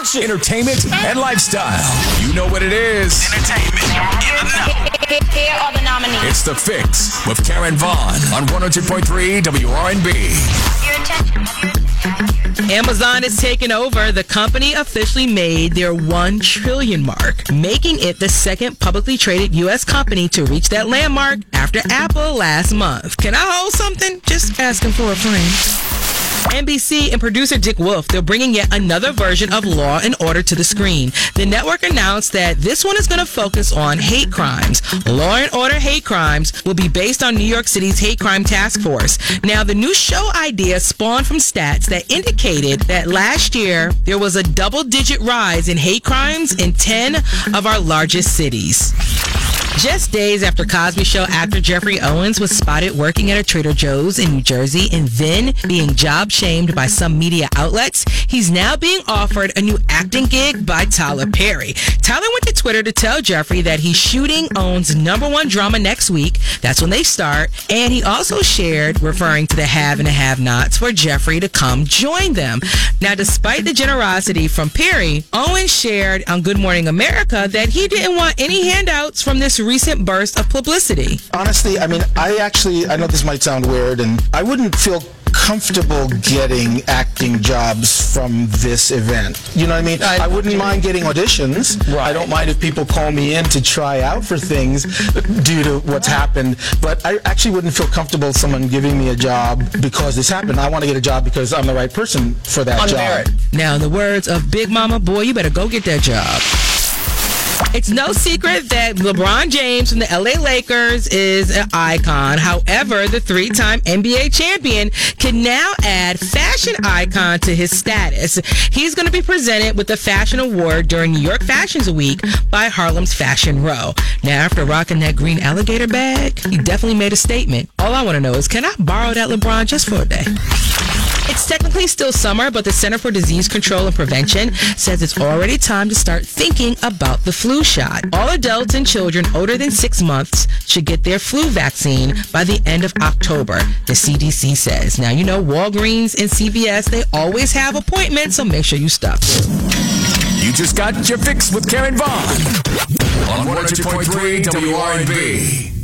action, entertainment, and lifestyle. You know what it is. Entertainment in the know. Here are the nominees. It's The Fix with Karen Vaughn on 102.3 WRNB. Your attention. Amazon is taking over. The company officially made their 1 trillion mark, making it the second publicly traded U.S. company to reach that landmark after Apple last month. Can I hold something? Just asking for a friend. NBC and producer Dick Wolf, they're bringing yet another version of Law and Order to the screen. The network announced that this one is going to focus on hate crimes. Law and Order Hate Crimes will be based on New York City's Hate Crime Task Force. Now, the new show idea spawned from stats that indicated that last year there was a double digit rise in hate crimes in 10 of our largest cities. Just days after Cosby Show actor Geoffrey Owens was spotted working at a Trader Joe's in New Jersey and then being job shamed by some media outlets, he's now being offered a new acting gig by Tyler Perry. Tyler went to Twitter to tell Jeffrey that he's shooting OWN's number one drama next week. That's when they start. And he also shared, referring to the have and the have nots, for Jeffrey to come join them. Now, despite the generosity from Perry, Owen shared on Good Morning America that he didn't want any handouts from this recent burst of publicity. Honestly, I mean, I actually, I know this might sound weird, and I wouldn't feel comfortable getting acting jobs from this event. You know what I mean? I, wouldn't mind getting auditions. I don't mind if people call me in to try out for things due to what's happened, but I actually wouldn't feel comfortable someone giving me a job because this happened. I want to get a job because I'm the right person for that On job. merit. Now, in the words of Big Mama, boy, you better go get that job. It's no secret that LeBron James from the LA Lakers is an icon. However, the three time NBA champion can now add fashion icon to his status. He's going to be presented with the Fashion Award during New York Fashions Week by Harlem's Fashion Row. Now, after rocking that green alligator bag, he definitely made a statement. All I want to know is can I borrow that LeBron just for a day? It's technically still summer, but the Center for Disease Control and Prevention says it's already time to start thinking about the flu shot. All adults and children older than six months should get their flu vaccine by the end of October, the CDC says. Now, you know, Walgreens and CVS, they always have appointments, so make sure you stop. You just got your fix with Karen Vaughn on 102.3 WRNB.